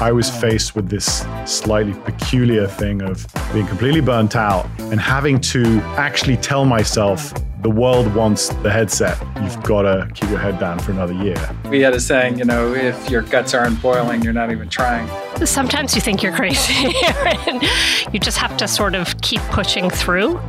I was faced with this slightly peculiar thing of being completely burnt out and having to actually tell myself the world wants the headset. You've got to keep your head down for another year. We had a saying, you know, if your guts aren't boiling, you're not even trying. Sometimes you think you're crazy and you just have to sort of keep pushing through.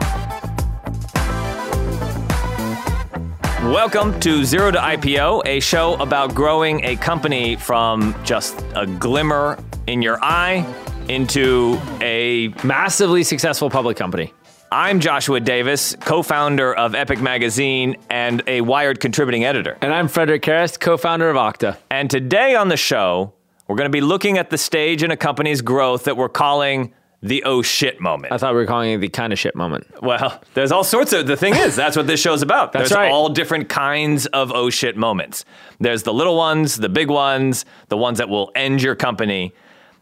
Welcome to Zero to IPO, a show about growing a company from just a glimmer in your eye into a massively successful public company. I'm Joshua Davis, co founder of Epic Magazine and a Wired contributing editor. And I'm Frederic Kerrest, co founder of Okta. And today on the show, we're going to be looking at the stage in a company's growth that we're calling the oh shit moment. I thought we were calling it the kind of shit moment. Well, there's all sorts of the thing is that's what this show's about. That's there's right. all different kinds of oh shit moments. There's the little ones, the big ones, the ones that will end your company.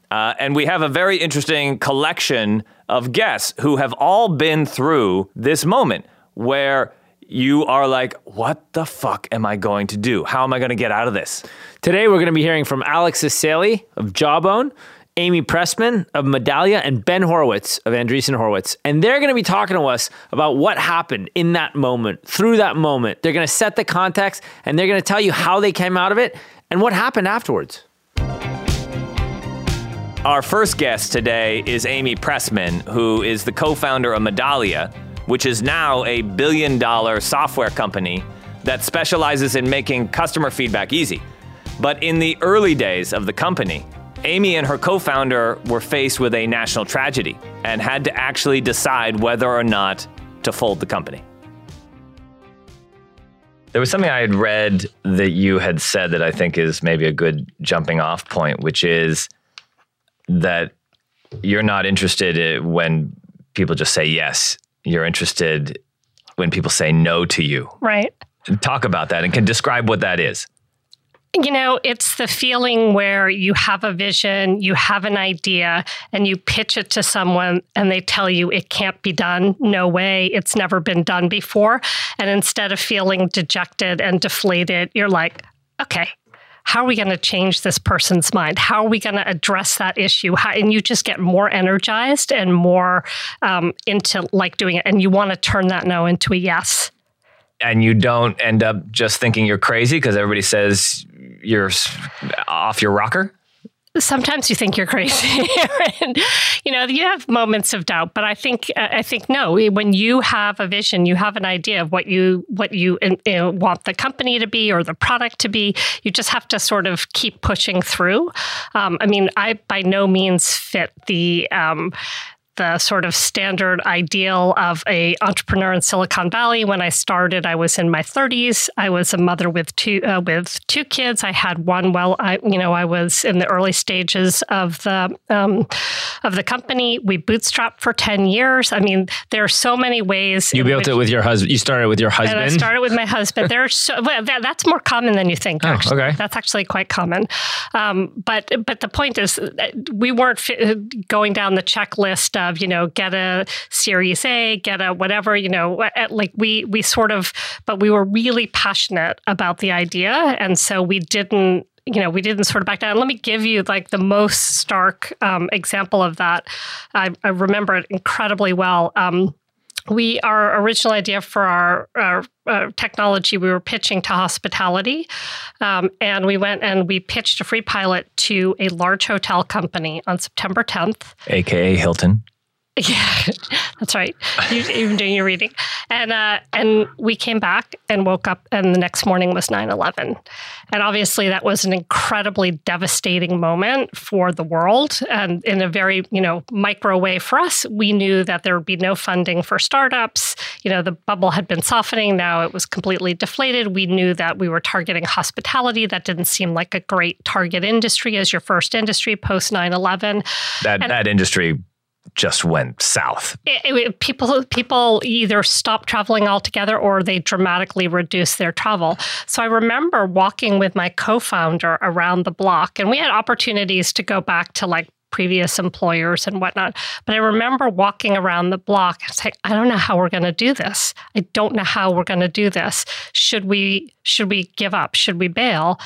Uh, and we have a very interesting collection of guests who have all been through this moment where you are like, what the fuck am I going to do? How am I going to get out of this? Today, we're going to be hearing from Alex Asseily of Jawbone, Amy Pressman of Medallia, and Ben Horowitz of Andreessen Horowitz. And they're going to be talking to us about what happened in that moment, through that moment. They're going to set the context and they're going to tell you how they came out of it and what happened afterwards. Our first guest today is Amy Pressman, who is the co founder of Medallia, which is now a billion dollar software company that specializes in making customer feedback easy. But in the early days of the company, Amy and her co founder were faced with a national tragedy and had to actually decide whether or not to fold the company. There was something I had read that you had said that I think is maybe a good jumping off point, which is that you're not interested when people just say yes. You're interested when people say no to you. Right. Talk about that and can describe what that is. You know, it's the feeling where you have a vision, you have an idea, and you pitch it to someone and they tell you it can't be done. No way. It's never been done before. And instead of feeling dejected and deflated, you're like, okay, how are we going to change this person's mind? How are we going to address that issue? How, and you just get more energized and more um, into like doing it. And you want to turn that no into a yes. And you don't end up just thinking you're crazy because everybody says you're off your rocker? sometimes you think you're crazy and you know you have moments of doubt but i think i think no when you have a vision you have an idea of what you what you, you know, want the company to be or the product to be you just have to sort of keep pushing through um, i mean i by no means fit the um, the sort of standard ideal of a entrepreneur in Silicon Valley. When I started, I was in my 30s. I was a mother with two uh, with two kids. I had one. Well, I you know I was in the early stages of the um, of the company. We bootstrapped for 10 years. I mean, there are so many ways. You built which, it with your husband. You started with your husband. And I started with my husband. There are so well, that, that's more common than you think. Oh, actually, okay. that's actually quite common. Um, but but the point is, we weren't fi- going down the checklist of you know get a series a get a whatever you know at, like we we sort of but we were really passionate about the idea. And so we didn't you know we didn't sort of back down. Let me give you like the most stark um, example of that. I, I, remember it incredibly well. Um, we our original idea for our, our technology we were pitching to hospitality. Um, and we went and we pitched a free pilot to a large hotel company on september 10th aka hilton yeah, that's right. You, even doing your reading, and uh, and we came back and woke up, and the next morning was 9-11. and obviously that was an incredibly devastating moment for the world, and in a very you know micro way for us. We knew that there would be no funding for startups. You know, the bubble had been softening. Now it was completely deflated. We knew that we were targeting hospitality. That didn't seem like a great target industry as your first industry post 9-11. That And- that industry just went south. it, it- people people either stop traveling altogether or they dramatically reduce their travel. So I remember walking with my co-founder around the block, and we had opportunities to go back to like previous employers and whatnot. But I remember walking around the block and saying, I don't know how we're going to do this. I don't know how we're going to do this. Should we should we give up? Should we bail?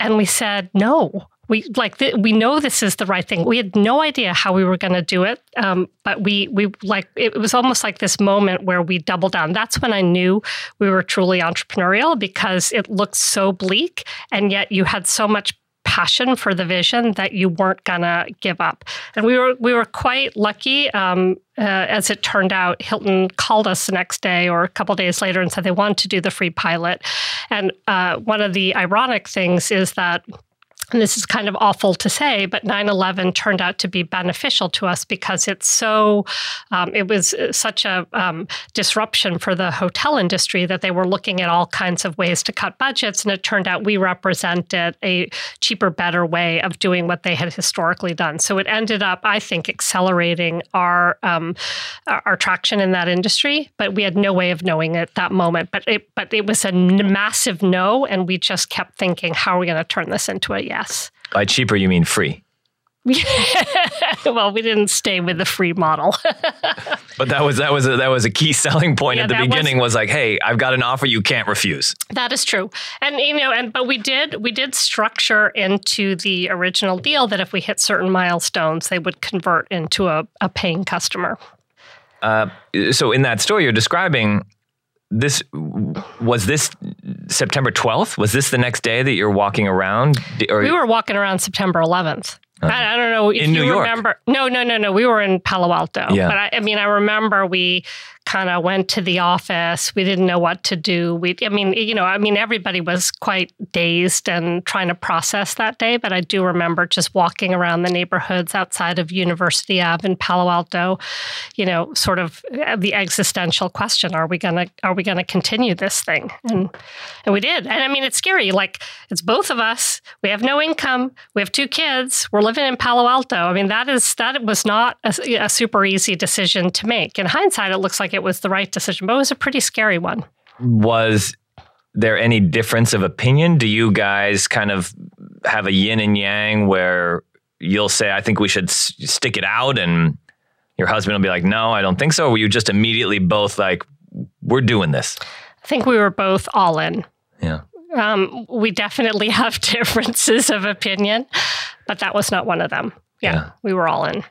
And we said, no. We like th- we know this is the right thing. We had no idea how we were going to do it, um, but we we like it was almost like this moment where we doubled down. That's when I knew we were truly entrepreneurial because it looked so bleak, and yet you had so much passion for the vision that you weren't gonna give up. And we were we were quite lucky. Um, uh, as it turned out, Hilton called us the next day or a couple days later and said they wanted to do the free pilot. And uh, one of the ironic things is that and this is kind of awful to say, but 9 11 turned out to be beneficial to us because it's so, um, it was uh, such a um, disruption for the hotel industry that they were looking at all kinds of ways to cut budgets. And it turned out we represented a cheaper, better way of doing what they had historically done. So it ended up, I think, accelerating our, um, our traction in that industry, but we had no way of knowing at that moment. But it, but it was a massive no. And we just kept thinking, how are we going to turn this into a yes? Yes. By cheaper, you mean free. well, we didn't stay with the free model. but that was that was a, that was a key selling point yeah, at the beginning was, was, like, "Hey, I've got an offer you can't refuse." That is true. And you know, and but we did we did structure into the original deal that if we hit certain milestones, they would convert into a, a paying customer. Uh, so in that story you're describing, this was this September 12th? Was this the next day that you're walking around? Or, we were walking around September 11th. Uh, I, I, don't know if in you New remember. No, no, no, no. We were in Palo Alto. Yeah. But I, I mean, I remember we kind of went to the office. We didn't know what to do. We, I mean, you know, I mean, everybody was quite dazed and trying to process that day. But I do remember just walking around the neighborhoods outside of University Ave in Palo Alto. You know, sort of uh, the existential question: Are we gonna Are we gonna continue this thing? And and we did. And I mean, it's scary. Like it's both of us. We have no income. We have two kids. We're living in Palo Alto. I mean, that is that was not a, a super easy decision to make. In hindsight, it looks like it was the right decision, but it was a pretty scary one. Was there any difference of opinion? Do you guys kind of have a yin and yang where you'll say, I think we should s- stick it out, and your husband will be like, No, I don't think so? Or were you just immediately both like, We're doing this? I think we were both all in. Yeah. Um, we definitely have differences of opinion, but that was not one of them. yeah. yeah. we were all in.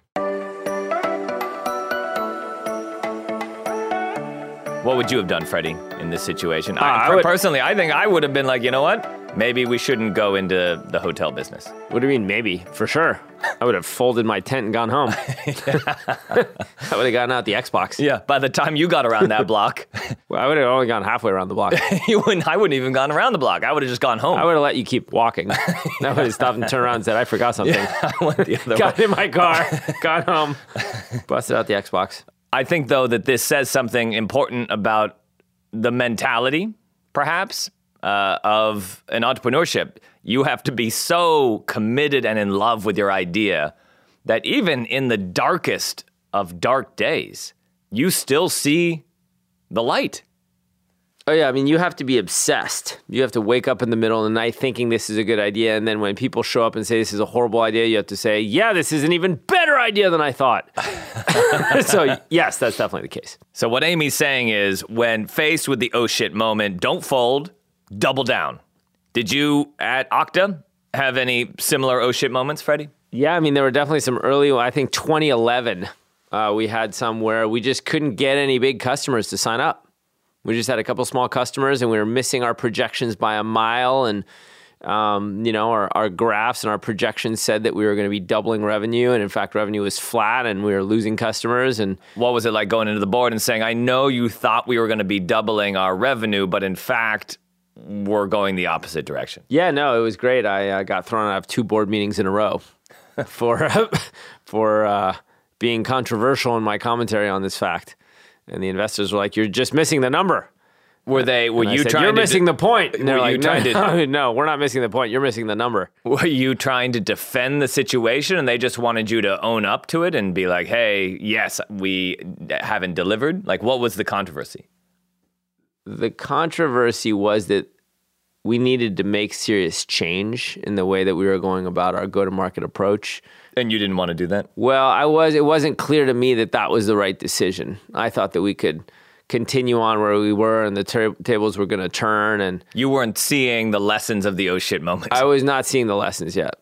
What would you have done, Freddie, in this situation? Uh, I, I would, personally, I think I would have been like, you know what? Maybe we shouldn't go into the hotel business. What do you mean, maybe? For sure. I would have folded my tent and gone home. I would have gotten out the Xbox. Yeah. By the time you got around that block, well, I would have only gone halfway around the block. you wouldn't. I wouldn't even gone around the block. I would have just gone home. I would have let you keep walking. I would have stopped and turned around and said, "I forgot something." Yeah, I went the other way. got way. in my car, got home, busted out the Xbox. I think though that this says something important about the mentality, perhaps, uh, of an entrepreneurship. You have to be so committed and in love with your idea that even in the darkest of dark days, you still see the light. Oh yeah, I mean you have to be obsessed. You have to wake up in the middle of the night thinking this is a good idea, and then when people show up and say this is a horrible idea, you have to say, "Yeah, this is an even better idea than I thought." so yes, that's definitely the case. So what Amy's saying is, when faced with the oh shit moment, don't fold, double down. Did you at Okta have any similar oh shit moments, Freddie? Yeah, I mean there were definitely some early. I think 2011, uh, we had some where we just couldn't get any big customers to sign up we just had a couple small customers and we were missing our projections by a mile and um, you know our, our graphs and our projections said that we were going to be doubling revenue and in fact revenue was flat and we were losing customers and what was it like going into the board and saying i know you thought we were going to be doubling our revenue but in fact we're going the opposite direction yeah no it was great. I uh, got thrown out of two board meetings in a row for for uh, being controversial in my commentary on this fact and the investors were like, "You're just missing the number." Were they? Were you said, trying? You're missing the point. And they're like, no, to, no, we're not missing the point. You're missing the number. Were you trying to defend the situation, and they just wanted you to own up to it and be like, "Hey, yes, we haven't delivered." Like, what was the controversy? The controversy was that we needed to make serious change in the way that we were going about our go-to-market approach. And you didn't want to do that? Well, I was. It wasn't clear to me that that was the right decision. I thought that we could continue on where we were, and the ter- tables were going to turn. And You weren't seeing the lessons of the oh shit moment. I was not seeing the lessons yet,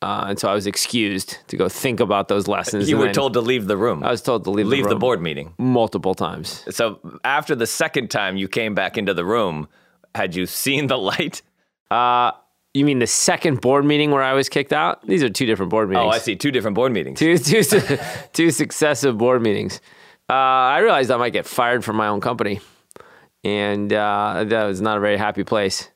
uh, and so I was excused to go think about those lessons. you were told to leave the room. I was told to leave leave the, the board meeting. multiple times. So after the second time you came back into the room, had you seen the light? Uh, you mean the second board meeting where I was kicked out? These are two different board meetings. Oh, I see. Two different board meetings. two, two, two successive board meetings. Uh, I realized I might get fired from my own company, and uh, that was not a very happy place.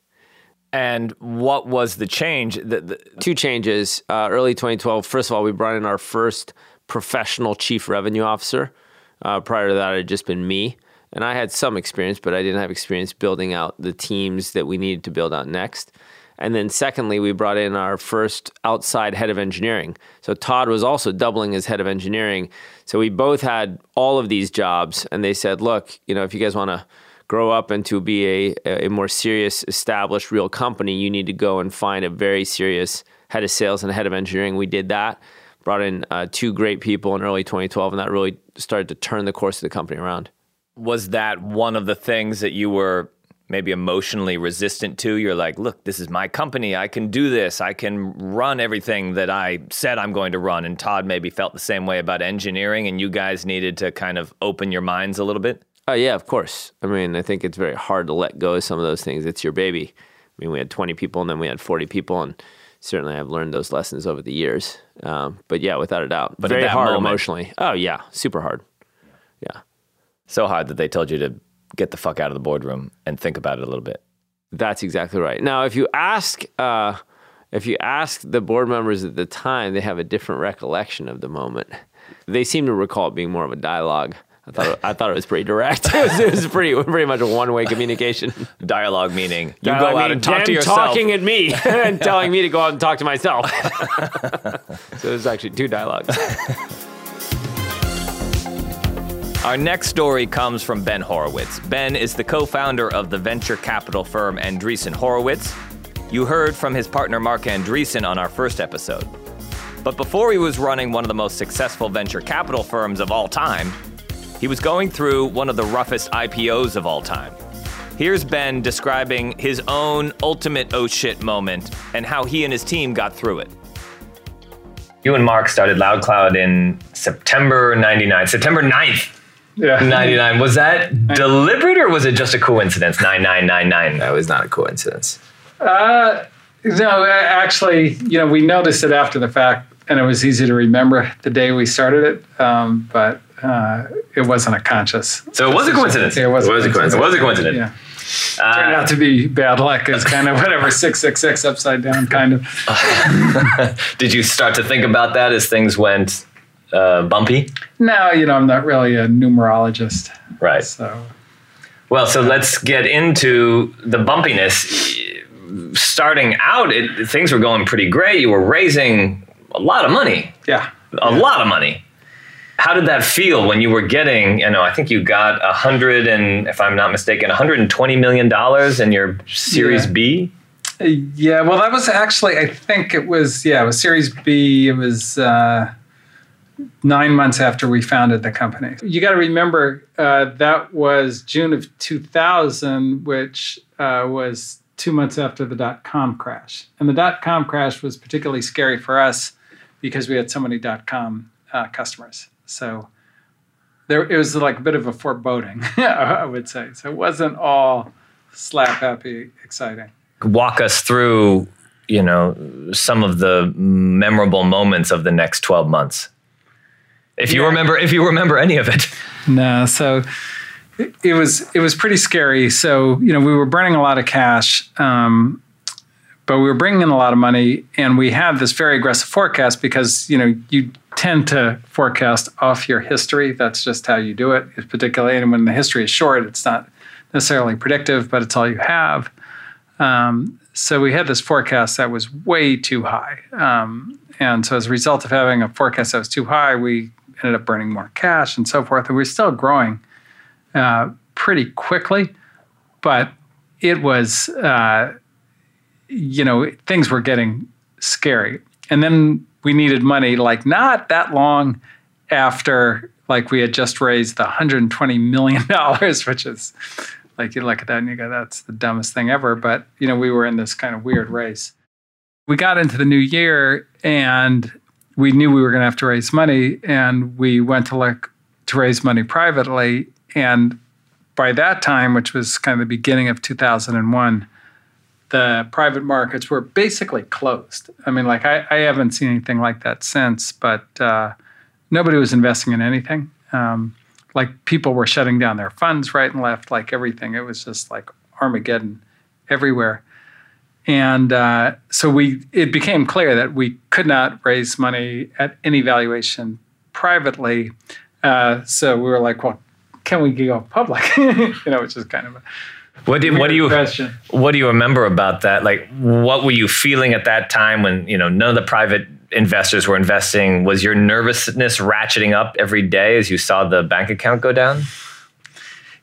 And what was the change? The, the, Two changes. Uh, early 2012. First of all, we brought in our first professional chief revenue officer. Uh, prior to that, it had just been me, and I had some experience, but I didn't have experience building out the teams that we needed to build out next. And then, secondly, we brought in our first outside head of engineering. So Todd was also doubling as head of engineering. So we both had all of these jobs, and they said, "Look, you know, if you guys want to grow up and to be a, a more serious, established, real company, you need to go and find a very serious head of sales and head of engineering." We did that. Brought in uh, two great people in early 2012, and that really started to turn the course of the company around. was that one of the things that you were maybe emotionally resistant to? You're like, look, this is my company. I can do this. I can run everything that I said I'm going to run. And Todd maybe felt the same way about engineering, and you guys needed to kind of open your minds a little bit. Oh yeah, of course. I mean, I think it's very hard to let go of some of those things. It's your baby. I mean, we had 20 people and then we had 40 people, and certainly I've learned those lessons over the years. Um, but yeah, without a doubt, But very hard moment- emotionally. Oh yeah, super hard. Yeah, So hard that they told you to get the fuck out of the boardroom and think about it a little bit. that's exactly right. Now, if you ask, uh, if you ask the board members at the time, they have a different recollection of the moment. They seem to recall it being more of a dialogue. I thought it, I thought it was pretty direct. it, was, it was pretty pretty much a one way communication. Dialogue meaning you I go out and talk to yourself. talking at me and telling me to go out and talk to myself. so there's actually two dialogues. Our next story comes from Ben Horowitz. Ben is the co founder of the venture capital firm Andreessen Horowitz. You heard from his partner Marc Andreessen on our first episode. But before he was running one of the most successful venture capital firms of all time, he was going through one of the roughest IPOs of all time. Here's Ben describing his own ultimate oh shit moment and how he and his team got through it. You and Marc started LoudCloud in September 99, September 9th, Yeah. 99. Was that deliberate or was it just a coincidence? 9999. That was not a coincidence. Uh, no, actually, you know, we noticed it after the fact, and it was easy to remember the day we started it, um, but uh, it wasn't a conscious. So it was a coincidence. Yeah, it was, It was a coincidence. It was a coincidence. Yeah. Turned out to be bad luck. It's kind of whatever six six six upside down, kind of. Did you start to think about that as things went uh, bumpy? No, you know, I'm not really a numerologist, Right. so Well, so let's get into the bumpiness. Starting out, it, things were going pretty great. You were raising a lot of money, yeah. a lot of money. How did that feel when you were getting? You know, I think you got a hundred and, if I'm not mistaken, 120 million dollars in your Series Yeah. B. Yeah, well, that was actually, I think it was, yeah, it was Series B. It was uh, nine months after we founded the company. You got to remember uh, that was June of 2000, which uh, was two months after the dot com crash. And the dot com crash was particularly scary for us because we had so many dot com uh, customers. So there, it was like a bit of a foreboding, I would say. So it wasn't all slap happy, exciting. walk us through you know some of the memorable moments of the next 12 months if you Yeah. remember if you remember any of it No, so it, it was it was pretty scary. So you know we were burning a lot of cash, um, but we were bringing in a lot of money, and we had this very aggressive forecast because you know you tend to forecast off your history. That's just how you do it, particularly and when the history is short, it's not necessarily predictive, but it's all you have. Um, so we had this forecast that was way too high. Um, and so as a result of having a forecast that was too high, we ended up burning more cash and so forth. And we're still growing uh, pretty quickly, but it was uh, you know, things were getting scary. And then we needed money like not that long after like we had just raised the 120 million dollars, which is like you look at that and you go, that's the dumbest thing ever. But you know, we were in this kind of weird race. We got into the new year and we knew we were going to have to raise money, and we went to look to raise money privately. And by that time, which was kind of the beginning of 2001, the private markets were basically closed. I mean, like I, I haven't seen anything like that since, but uh, nobody was investing in anything. Um, like people were shutting down their funds right and left, like everything. It was just like Armageddon everywhere. And uh, so we, it became clear that we could not raise money at any valuation privately. Uh, so we were like, well, can we go public? you know, which is kind of a what do, what do you question. what do you remember about that? Like, what were you feeling at that time when you know none of the private investors were investing? Was your nervousness ratcheting up every day as you saw the bank account go down?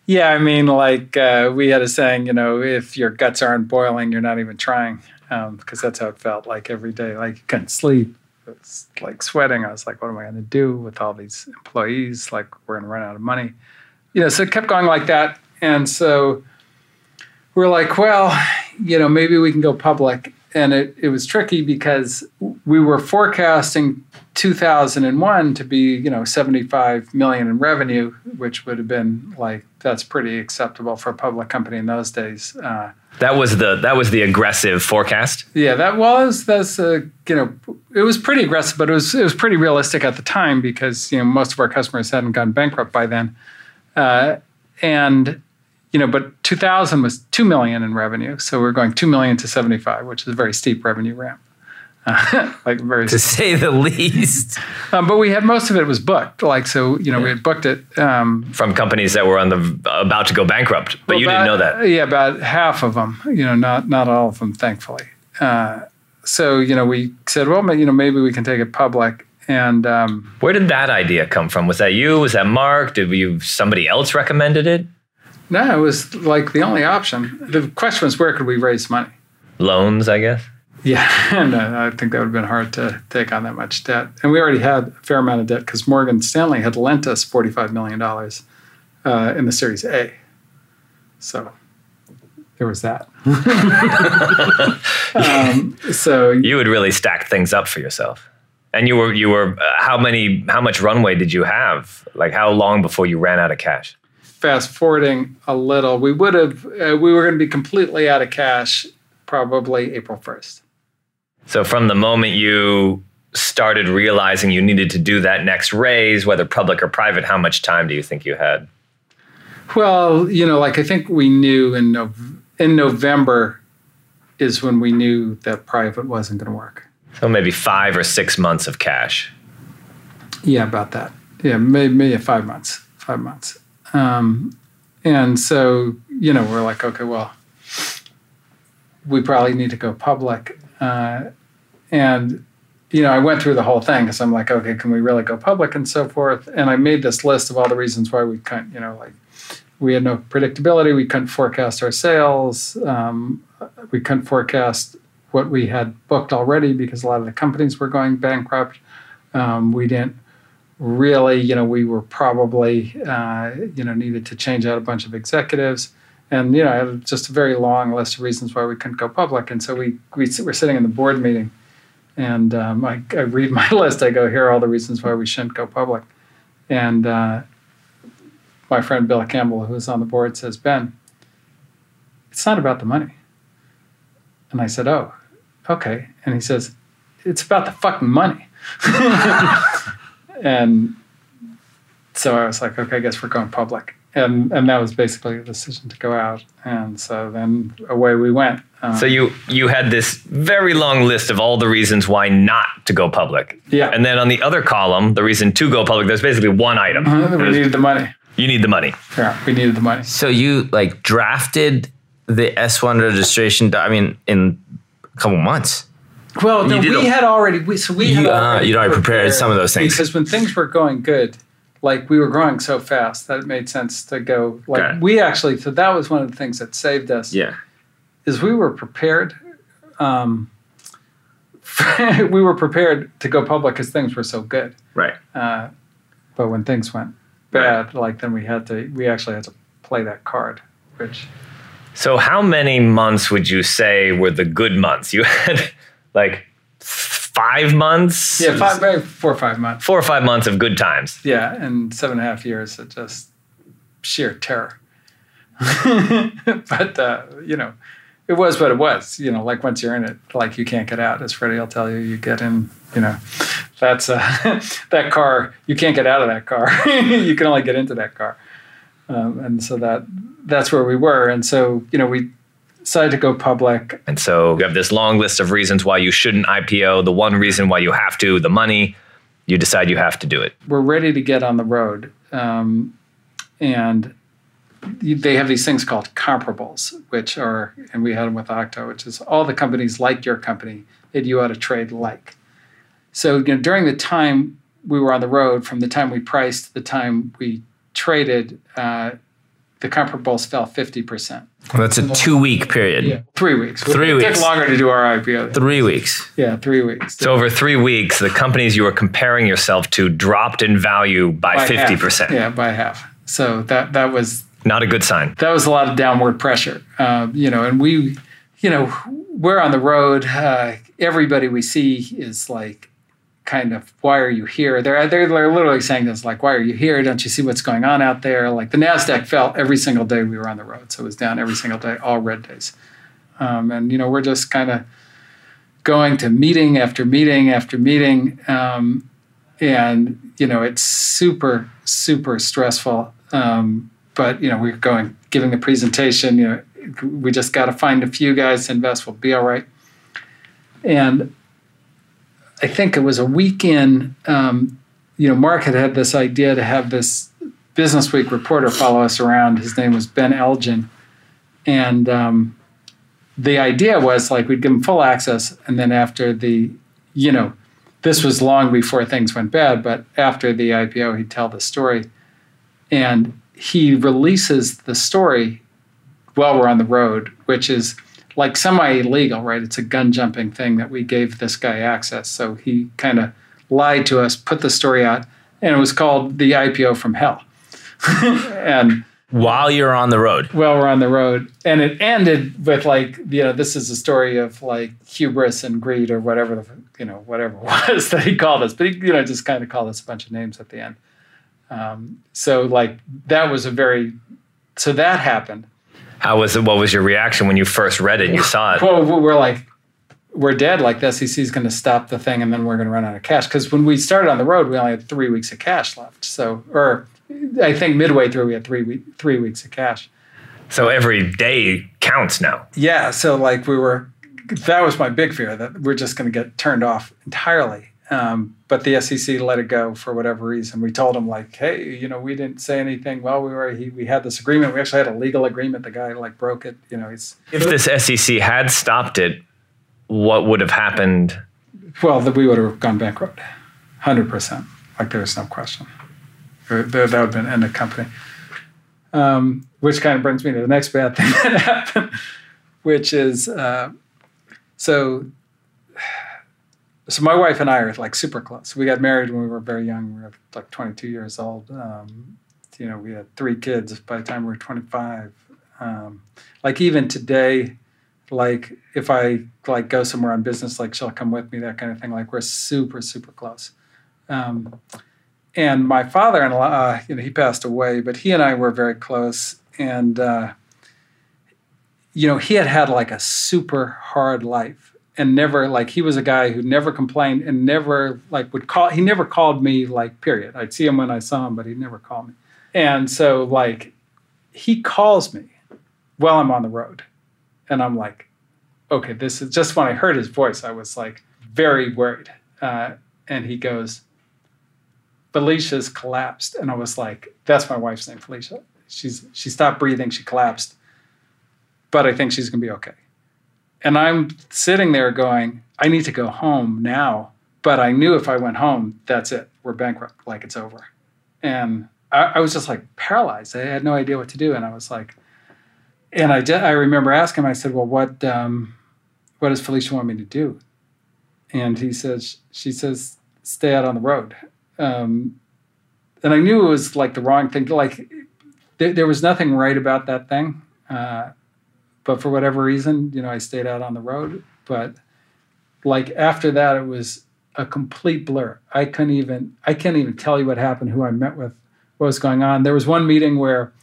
Yeah, I mean, like uh, we had a saying, you know, if your guts aren't boiling, you're not even trying, because um, that's how it felt. Like every day, like you couldn't sleep. It was like sweating. I was like, what am I going to do with all these employees? Like we're going to run out of money. You know, so it kept going like that, and so we're like, well, you know, maybe we can go public. And it, it was tricky because we were forecasting 2001 to be, you know, 75 million in revenue, which would have been like that's pretty acceptable for a public company in those days. Uh, that was the that was the aggressive forecast. Yeah, that was that's uh, you know it was pretty aggressive, but it was it was pretty realistic at the time because you know most of our customers hadn't gone bankrupt by then, uh, and you know, but 2000 was 2 million in revenue. So we're going 2 million to 75, which is a very steep revenue ramp. Like very to say the least. Um, but we had most of it was booked. Like so, you know, yeah. we had booked it um, from companies that were on the about to go bankrupt, but well, you about, didn't know that. Yeah, about half of them. You know, not not all of them, thankfully. Uh, so you know, we said, well, you know, maybe we can take it public. And um, where did that idea come from? Was that you? Was that Marc? Did you somebody else recommended it? No, it was like the only option. The question was where could we raise money? Loans, I guess. Yeah, and uh, I think that would have been hard to take on that much debt. And we already had a fair amount of debt because Morgan Stanley had lent us $45 million uh, in the Series A. So there was that. um, so you would really stack things up for yourself. And you were you were uh, how many how much runway did you have? Like how long before you ran out of cash? fast forwarding a little, we would have uh, we were going to be completely out of cash probably April first. So from the moment you started realizing you needed to do that next raise, whether public or private, how much time do you think you had? Well, you know, like I think we knew in in November is when we knew that private wasn't going to work. So maybe five or six months of cash. Yeah, about that. Yeah, maybe, maybe five months. Five months. Um, and so, you know, we're like, okay, well, we probably need to go public. Uh, and, you know, I went through the whole thing because I'm like, okay, can we really go public and so forth? And I made this list of all the reasons why we couldn't, you know, like we had no predictability. We couldn't forecast our sales. Um, we couldn't forecast what we had booked already because a lot of the companies were going bankrupt. Um, we didn't really, you know, we were probably, uh, you know, needed to change out a bunch of executives. And, you know, I had just a very long list of reasons why we couldn't go public. And so we, we were sitting in the board meeting and um, I, I, read my list. I go, here are all the reasons why we shouldn't go public. And uh, my friend Bill Campbell, who's on the board, says, Ben, it's not about the money. And I said, oh, okay. And he says, it's about the fucking money. and so I was like, okay, I guess we're going public. And, and that was basically a decision to go out. And so then away we went. Um, so you you had this very long list of all the reasons why not to go public. Yeah. And then on the other column, the reason to go public, there's basically one item. Uh, we needed the money. You need the money. Yeah, we needed the money. So you like drafted the S1 registration, I mean, in a couple months. Well, no, we a, had already. We, so we you, had already, uh, you'd already prepared, prepared some of those things because when things were going good, like we were growing so fast that it made sense to go. Like we actually, so that was one of the things that saved us. Yeah, is we were prepared um, we were prepared to go public because things were so good. Right. Uh, but when things went bad, like then we had to, we actually had to play that card, which So, how many months would you say were the good months? You had like five months? yeah, five, four or five months. Four or five months of good times. Yeah, and seven and a half years of just sheer terror. but uh, you know, it was what it was. You know, like once you're in it, like you can't get out. As Freddie will tell you, you get in. You know, that's uh, that car. You can't get out of that car. you can only get into that car. Um, and so that that's where we were. And so you know, we decided to go public. And so, you have this long list of reasons why you shouldn't IPO. The one reason why you have to, the money, you decide you have to do it. we're ready to get on the road. Um, and they have these things called comparables, which are, and we had them with Okta, which is all the companies like your company that you ought to trade like. So you know, during the time we were on the road, from the time we priced to the time we traded, uh, the comparables fell 50%. That's a two week period. Yeah, three weeks. Three it weeks. took longer to do our IPO. Three weeks. yeah, three weeks. So, over three weeks, the companies you were comparing yourself to dropped in value by, By 50%. Yeah, by half. So that that was Not a good sign. that was a lot of downward pressure. Um, you know, and we, you know, we're on the road. Uh, everybody we see is like, kind of, why are you here? They're they're literally saying this like, why are you here? Don't you see what's going on out there? Like the Nasdaq fell every single day we were on the road, so it was down every single day, all red days. Um, and you know, we're just kind of going to meeting after meeting after meeting. Um, and you know it's super super stressful um, but you know we're going giving the presentation you know we just got to find a few guys to invest we'll be all right and i think it was a weekend um, you know Marc had had this idea to have this business week reporter follow us around his name was ben elgin and um, the idea was like we'd give him full access and then after the you know this was long before things went bad, but after the IPO, he'd tell the story. And he releases the story while we're on the road, which is like semi illegal, right? It's a gun jumping thing that we gave this guy access. So he kind of lied to us, put the story out, and it was called The IPO from Hell. and While you're on the road. while we're on the road, and it ended with like you know this is a story of like hubris and greed or whatever the you know whatever it was that he called us, but he you know just kind of called us a bunch of names at the end. Um, so like that was a very so that happened. How was it? What was your reaction when you first read it and you saw it? Well, we're like we're dead. Like the SEC is going to stop the thing, and then we're going to run out of cash. Because when we started on the road, we only had three weeks of cash left. So or I think midway through we had three week, three weeks of cash. So every day counts now. Yeah, so like we were, that was my big fear that we're just going to get turned off entirely. Um, but the SEC let it go for whatever reason. We told them like, hey, you know, we didn't say anything. Well, we were he, we had this agreement. We actually had a legal agreement. The guy like broke it. You know, he's If this SEC had stopped it, what would have happened? well, that we would have gone bankrupt, hundred percent. Like there's no question. That that would have been end of company. Um, which kind of brings me to the next bad thing that happened, which is uh, so. So my wife and I are like super close. We got married when we were very young. We were like 22 years old. Um, you know, we had three kids by the time we were 25. Um, like even today, like if I like go somewhere on business, like she'll come with me, that kind of thing. Like we're super, super close. Um, and my father-in-law, uh, you know, he passed away, but he and I were very close. And uh, you know, he had had like a super hard life, and never like he was a guy who never complained and never like would call. He never called me like period. I'd see him when I saw him, but he'd never call me. And so like he calls me while I'm on the road, and I'm like, okay, this is just when I heard his voice, I was like very worried. Uh, and he goes, Felicia's collapsed. And I was like, that's my wife's name, Felicia. She's she stopped breathing, she collapsed. But I think she's gonna be okay. And I'm sitting there going, I need to go home now. But I knew if I went home, that's it. We're bankrupt, like it's over. And I, I was just like paralyzed. I had no idea what to do. And I was like, and I did, I remember asking him, I said, well, what, um, what does Felicia want me to do? And he says, she says, stay out on the road. Um, and I knew it was like the wrong thing. Like there, there was nothing right about that thing. Uh, but for whatever reason, you know, I stayed out on the road. But like after that, it was a complete blur. I couldn't even, I can't even tell you what happened, who I met with, what was going on. There was one meeting where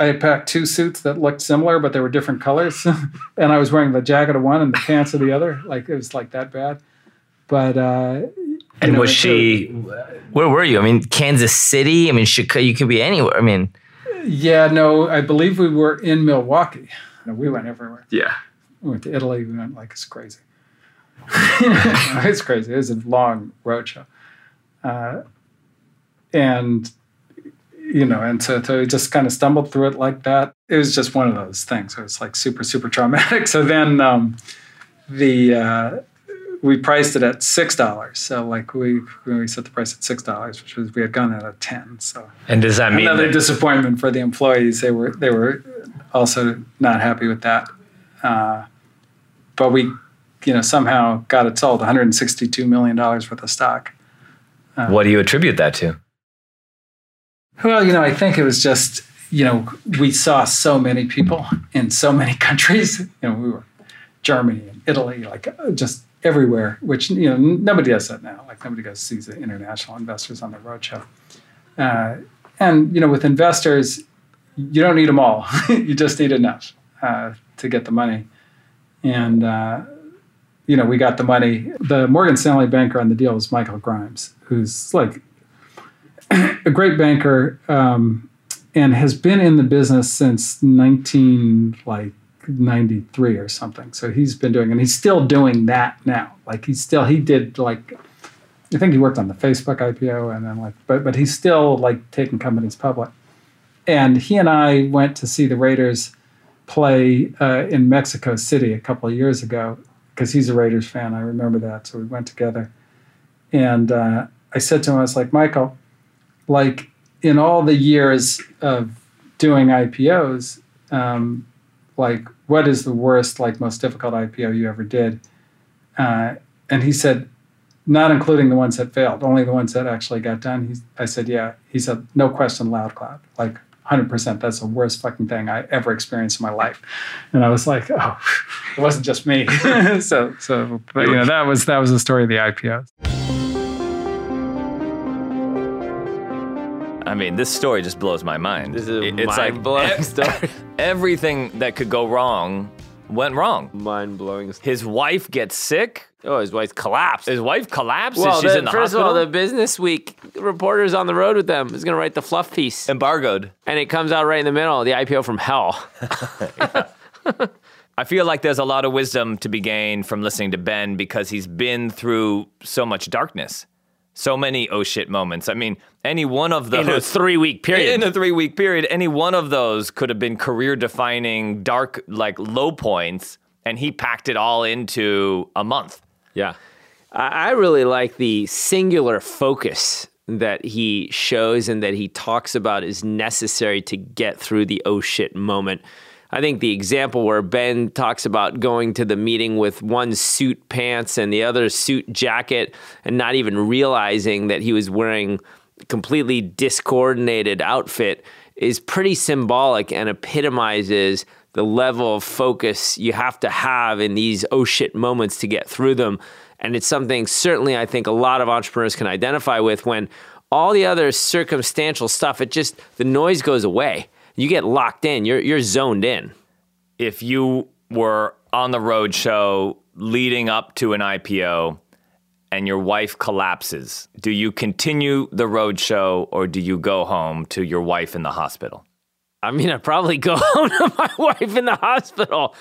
I had packed two suits that looked similar, but they were different colors. and I was wearing the jacket of one and the pants of the other. Like it was like that bad. But, uh, And know, was she? Where were you? I mean, Kansas City. I mean, Chicago. You could be anywhere. I mean, Yeah, no, I believe we were in Milwaukee. No, we went everywhere. yeah. We went to Italy. We went like it's crazy. it's crazy. It was a long road show. Uh, and, you know, and so, so we just kind of stumbled through it like that. It was just one of those things. It was like super, super traumatic. So then um, the, uh, we priced it at six dollars. So like we we set the price at six dollars, which was we had gone at a ten. So And does that mean another that, disappointment for the employees. They were they were also not happy with that. Uh, but we, you know, somehow got it sold. 162 million dollars worth of stock. what do you attribute that to? Well, you know, I think it was just you know we saw so many people in so many countries. You know, we were Germany and Italy, like uh, just everywhere. Which you know nobody does that now. Like nobody goes sees the international investors on the roadshow. Uh, and you know, with investors, you don't need them all. you just need enough uh, to get the money. And uh, you know, we got the money. The Morgan Stanley banker on the deal was Michael Grimes, who's like a great banker um, and has been in the business since 19 like 93 or something. So he's been doing, and he's still doing that now. Like he's still he did like I think he worked on the Facebook IPO and then like, but but he's still like taking companies public. And he and I went to see the Raiders play uh, in Mexico City a couple of years ago because he's a Raiders fan. I remember that, so we went together. And uh, I said to him, I was like, Michael, like in all the years of doing IPOs, um, like what is the worst, like most difficult IPO you ever did? Uh, and he said, not including the ones that failed, only the ones that actually got done. He, I said, yeah. He said, no question, Loudcloud. Like 100%, that's the worst fucking thing I ever experienced in my life. And I was like, oh, it wasn't just me. so, so, but you know, that was, that was the story of the IPOs. I mean, this story just blows my mind. This is a It- it's like mind-blowing ev- story. everything that could go wrong went wrong. Mind blowing. His wife gets sick. Oh, his wife collapsed. His wife collapses. well, She's the- in the first hospital. of all, the Business Week reporter's on the road with them. Is going to write the fluff piece, embargoed. and it comes out right in the middle. The IPO from hell. I feel like there's a lot of wisdom to be gained from listening to Ben because he's been through so much darkness, so many oh shit moments. I mean, any one of those in a three week period. in a three week period, any one of those could have been career defining dark like low points, and he packed it all into a month. Yeah. I really like the singular focus that he shows and that he talks about is necessary to get through the oh shit moment. I think the example where Ben talks about going to the meeting with one suit pants and the other suit jacket and not even realizing that he was wearing completely discoordinated outfit is pretty symbolic and epitomizes the level of focus you have to have in these oh shit moments to get through them. And it's something certainly I think a lot of entrepreneurs can identify with when all the other circumstantial stuff, it just, the noise goes away. You get locked in, you're, you're zoned in. If you were on the road show leading up to an IPO and your wife collapses, do you continue the road show or do you go home to your wife in the hospital? I mean, I probably go home to my wife in the hospital.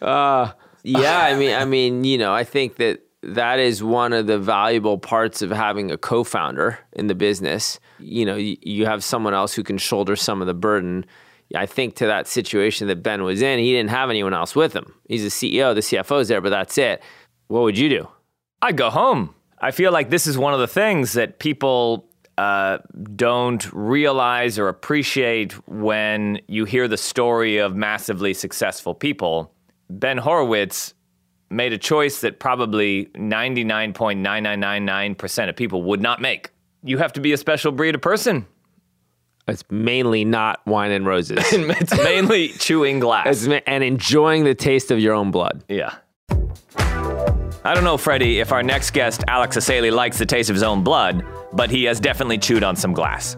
Uh, yeah, I mean, I mean, you know, I think that that is one of the valuable parts of having a co-founder in the business. You know, you, you have someone else who can shoulder some of the burden. I think to that situation that Ben was in, he didn't have anyone else with him. He's the CEO, the CFO's there, but that's it. What would you do? I'd go home. I feel like this is one of the things that people uh, don't realize or appreciate when you hear the story of massively successful people. Ben Horowitz made a choice that probably 99.9999% of people would not make. You have to be a special breed of person. It's mainly not wine and roses. it's mainly chewing glass. It's and enjoying the taste of your own blood. Yeah. I don't know, Freddie, if our next guest, Alex Asseily, likes the taste of his own blood, but he has definitely chewed on some glass.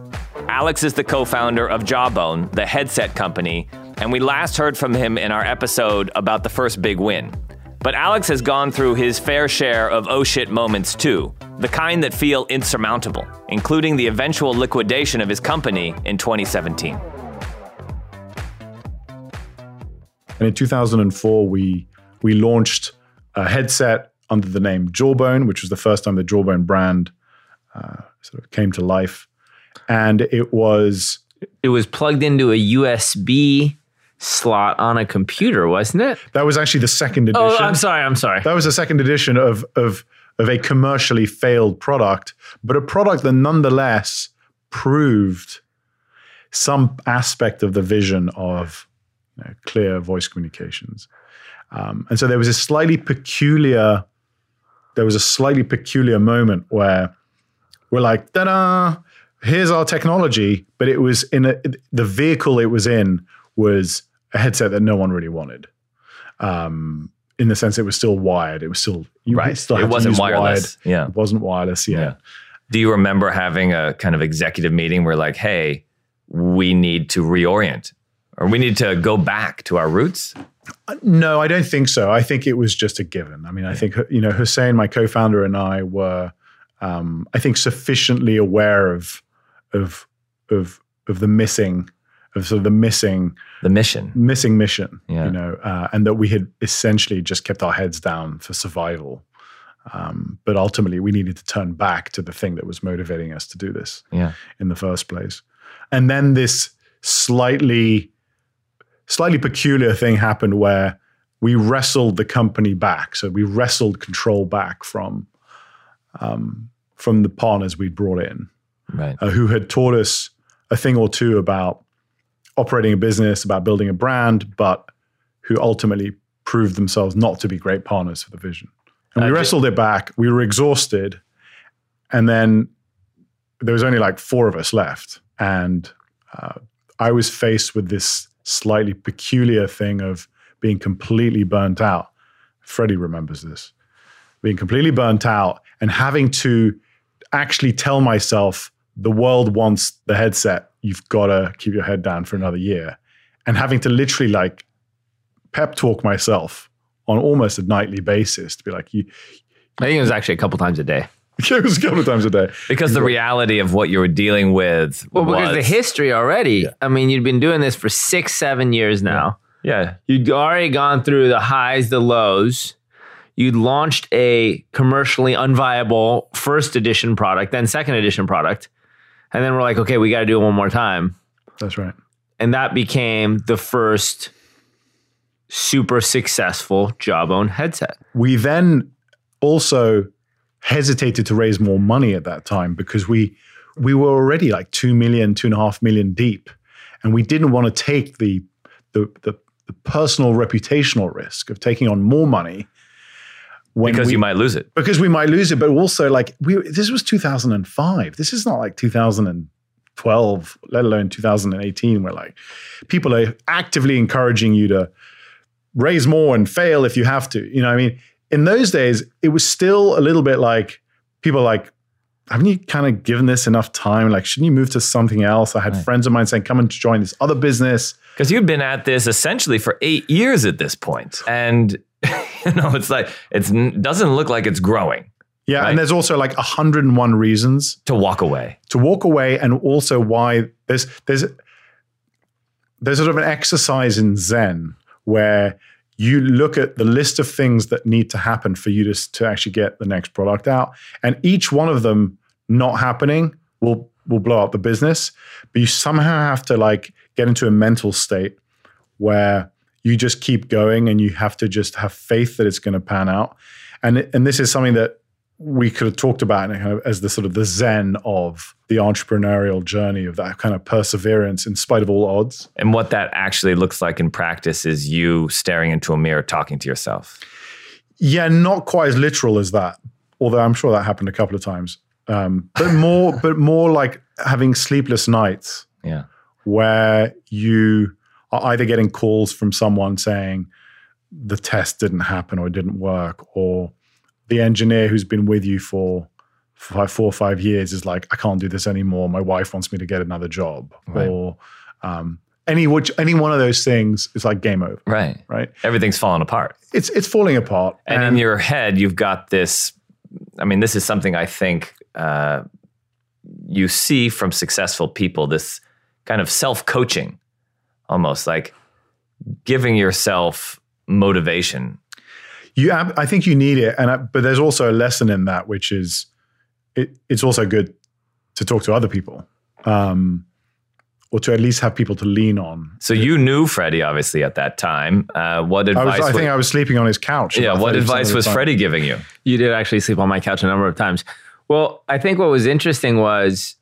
Alex is the co founder of Jawbone, the headset company, and we last heard from him in our episode about the first big win. But Alex has gone through his fair share of oh shit moments too, the kind that feel insurmountable, including the eventual liquidation of his company in 2017. And in 2004, we we launched a headset under the name Jawbone, which was the first time the Jawbone brand uh, sort of came to life. And it was It was plugged into a USB slot on a computer, wasn't it? that was actually the second edition. Oh, I'm sorry. I'm sorry. That was the second edition of of of a commercially failed product, but a product that nonetheless proved some aspect of the vision of you know, clear voice communications. Um, and so there was a slightly peculiar, there was a slightly peculiar moment where we're like, da-da, Here's our technology, but it was in a, the vehicle it was in was a headset that no one really wanted. Um, in the sense it was still wired. It was still you Right. Still It wasn't wireless. Wired. Yeah. It wasn't wireless. Yeah. Yeah. Do you remember having a kind of executive meeting where, like, hey, we need to reorient or we need to go back to our roots? No, I don't think so. I think it was just a given. I mean, I think you know Hosain, my co-founder, and I were, um, I think, sufficiently aware of of of of the missing of sort of the missing The mission. missing mission. Yeah. You know, uh, and that we had essentially just kept our heads down for survival. Um, but ultimately, we needed to turn back to the thing that was motivating us to do this Yeah. in the first place. And then this slightly slightly peculiar thing happened where we wrestled the company back. So we wrestled control back from um, from the partners we'd brought in, Right. uh, who had taught us a thing or two about operating a business, about building a brand, but who ultimately proved themselves not to be great partners for the vision. And we Uh, wrestled it back. We were exhausted, and then there was only like four of us left, and uh, I was faced with this slightly peculiar thing of being completely burnt out. Freddie remembers this being completely burnt out and having to actually tell myself the world wants the headset. You've got to keep your head down for another year. And having to literally like pep talk myself on almost a nightly basis to be like, you, I think it was actually a couple times a day. it was a couple of times a day. Because the reality of what you were dealing with Well, because the history already. I mean, you'd been doing this for six, seven years now. yeah, You'd already gone through the highs, the lows. You'd launched a commercially unviable first edition product, then second edition product. And then we're like, okay, we got to do it one more time. That's right. And that became the first super successful Jawbone headset. We then also hesitated to raise more money at that time because we we were already like two million, two and a half million deep, and we didn't want to take the the the, the personal reputational risk of taking on more money because we, you might lose it. because we might lose it, but also like we this was 2005. This is not like 2012, let alone 2018, where like people are actively encouraging you to raise more and fail if you have to. You know, I mean, in those days, it was still a little bit like people like, haven't you kind of given this enough time? Like, shouldn't you move to something else? I had friends of mine saying, come and join this other business. Because you've been at this essentially for eight years at this point, and you know it's like it doesn't look like it's growing Yeah. Right. And there's also like 101 reasons to walk away. to walk away and also why there's there's there's sort of an exercise in zen where you look at the list of things that need to happen for you to, to actually get the next product out and each one of them not happening will will blow up the business. But you somehow have to like get into a mental state where you just keep going and you have to just have faith that it's going to pan out. And and this is something that we could have talked about it kind of as the sort of the zen of the entrepreneurial journey of that kind of perseverance in spite of all odds. And what that actually looks like in practice is you staring into a mirror, talking to yourself. Yeah, not quite as literal as that, although I'm sure that happened a couple of times. Um, but more, but more like having sleepless nights Yeah. where you are either getting calls from someone saying the test didn't happen or it didn't work, or the engineer who's been with you for five, four or five years is like, I can't do this anymore. My wife wants me to get another job, Right. or um, any which any one of those things is like game over, Right. right? Everything's falling apart. It's it's falling apart, And, in your head, you've got this. I mean, this is something I think uh, you see from successful people this kind of self coaching, almost like giving yourself motivation. You I think you need it, and I, but there's also a lesson in that, which is it, it's also good to talk to other people, um, or to at least have people to lean on. So you knew Freddie, obviously, at that time. Uh, what I, advice? was, I wa- think I was sleeping on his couch. yeah. What advice was. Freddie giving you? You did actually sleep on my couch a number of times. Well, I think what was interesting was,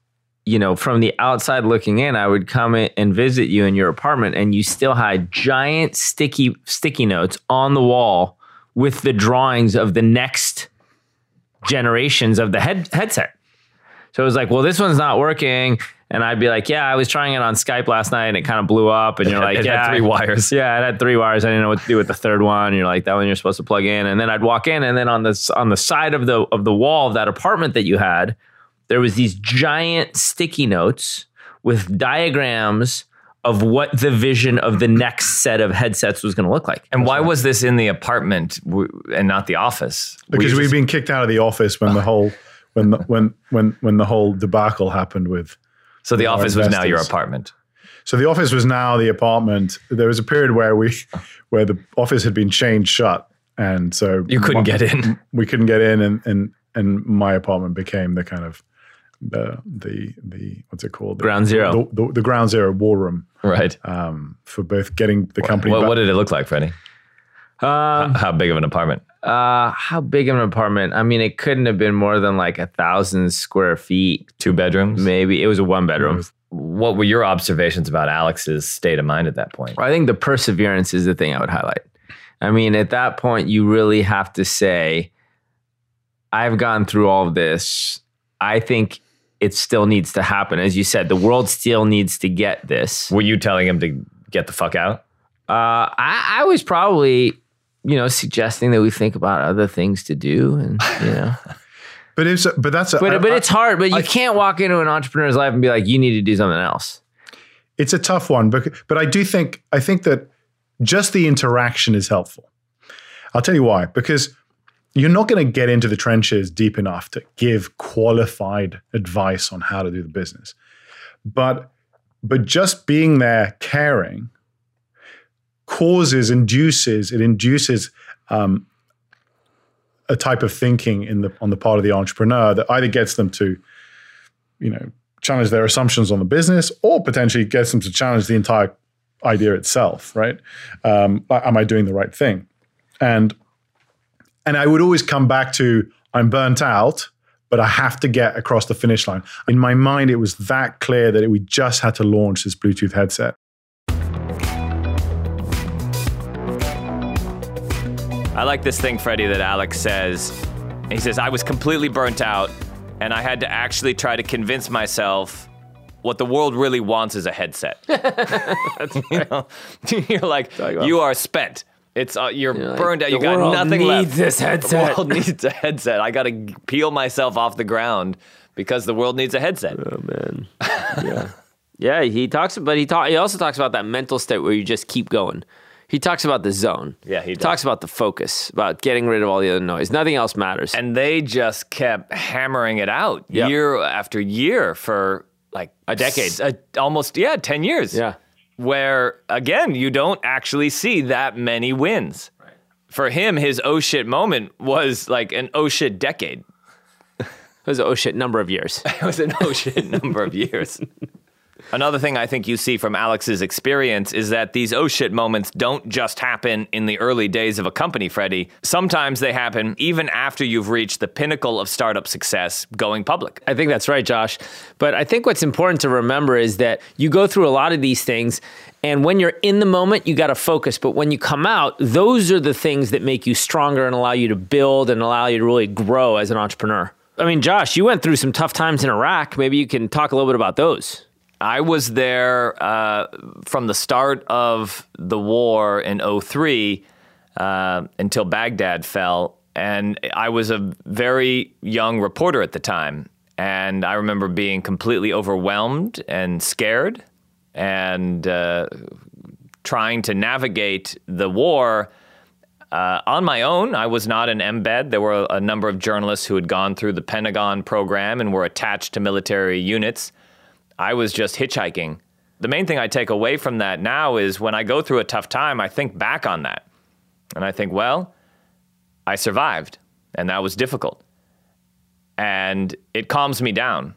you know, from the outside looking in, I would come in and visit you in your apartment, and you still had giant sticky sticky notes on the wall with the drawings of the next generations of the head headset. So it was like, well, this one's not working. And I'd be like, yeah, I was trying it on Skype last night and it kind of blew up. And you're like, it yeah, had three wires. yeah, it had three wires. I didn't know what to do with the third one. And you're like, that one you're supposed to plug in. And then I'd walk in, and then on the on the side of the of the wall of that apartment that you had, there was these giant sticky notes with diagrams of what the vision of the next set of headsets was going to look like. And why was this in the apartment and not the office? Because we've just- been kicked out of the office when the whole when the, when when when the whole debacle happened with. so the our office was now your apartment. So the office was now the apartment. There was a period where we where the office had been chained shut, and so You couldn't my- get in. we couldn't get in, and and and my apartment became the kind of the the the what's it called? The- Ground zero. the, the, the ground zero war room Right. um, for both getting the company. What, what did it look like, Freddie? Um, How big of an apartment? uh, how big of an apartment? I mean, it couldn't have been more than like a thousand square feet. Two bedrooms? Maybe it was a one bedroom. What were your observations about Alex's state of mind at that point? I think the perseverance is the thing I would highlight. I mean, at that point, you really have to say, I've gone through all of this. I think it still needs to happen. As you said, the world still needs to get this. Were you telling him to get the fuck out? Uh, I, I was probably, you know, suggesting that we think about other things to do, and you know, But it's but that's a, but I- but I- it's hard. But you I- can't walk into an entrepreneur's life and be like, you need to do something else. it's a tough one, but but I do think I think that just the interaction is helpful. I'll tell you why. Because you're not going to get into the trenches deep enough to give qualified advice on how to do the business. But but just being there, caring, causes, induces, it induces um, a type of thinking in the on the part of the entrepreneur that either gets them to, you know, challenge their assumptions on the business, or potentially gets them to challenge the entire idea itself. Right? Um, am I doing the right thing? And and I would always come back to I'm burnt out, but I have to get across the finish line. In my mind, it was that clear that we just had to launch this Bluetooth headset. I like this thing, Freddie, that Alex says. He says, I was completely burnt out, and I had to actually try to convince myself what the world really wants is a headset. you know, you're like, you are spent. It's uh, you're burned out. You got nothing left. needs this headset. The world needs a headset. I got to peel myself off the ground because the world needs a headset. Oh man, yeah, yeah. he talks, but he talk, He also talks about that mental state where you just keep going. He talks about the zone. Yeah, he does. talks about the focus, about getting rid of all the other noise. Nothing else matters. and they just kept hammering it out Yep. year after year for like A decade. s- a- almost yeah 10 years yeah, where again you don't actually see that many wins. For him his oh shit moment was like an oh shit decade. It was an oh shit number of years. it was an oh shit number of years Another thing I think you see from Alex's experience is that these oh shit moments don't just happen in the early days of a company, Freddie. Sometimes they happen even after you've reached the pinnacle of startup success going public. I think that's right, Josh. But I think what's important to remember is that you go through a lot of these things. And when you're in the moment, you got to focus. But when you come out, those are the things that make you stronger and allow you to build and allow you to really grow as an entrepreneur. I mean, Josh, you went through some tough times in Iraq. Maybe you can talk a little bit about those. I was there uh, from the start of the war in 03 uh, until Baghdad fell. And I was a very young reporter at the time. And I remember being completely overwhelmed and scared and uh, trying to navigate the war. Uh, on my own, I was not an embed. There were a number of journalists who had gone through the Pentagon program and were attached to military units. I was just hitchhiking. The main thing I take away from that now is when I go through a tough time, I think back on that. And I think, well, I survived, and that was difficult. And it calms me down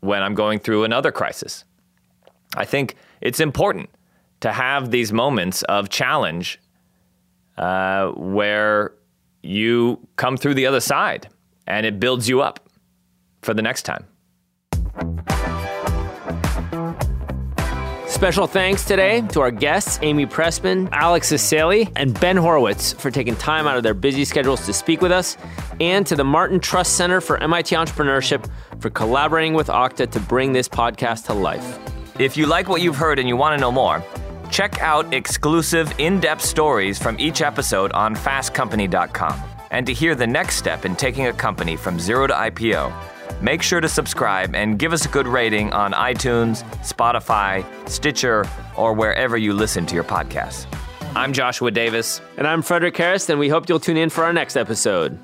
when I'm going through another crisis. I think it's important to have these moments of challenge uh, where you come through the other side and it builds you up for the next time. Special thanks today to our guests, Amy Pressman, Alex Asseily, and Ben Horowitz for taking time out of their busy schedules to speak with us, and to the Martin Trust Center for MIT Entrepreneurship for collaborating with Okta to bring this podcast to life. If you like what you've heard and you want to know more, check out exclusive in depth stories from each episode on fastcompany.com. And to hear the next step in taking a company from zero to IPO, make sure to subscribe and give us a good rating on iTunes, Spotify, Stitcher, or wherever you listen to your podcasts. I'm Joshua Davis. And I'm Frederic Kerrest, and we hope you'll tune in for our next episode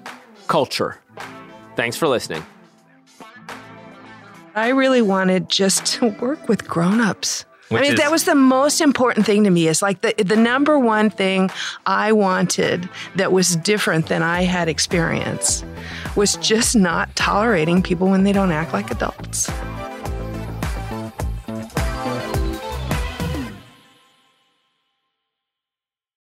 Culture. Thanks for listening. I really wanted just to work with grown-ups. Which I mean, is- that was the most important thing to me. Is like the the number one thing I wanted that was different than I had experienced was just not tolerating people when they don't act like adults.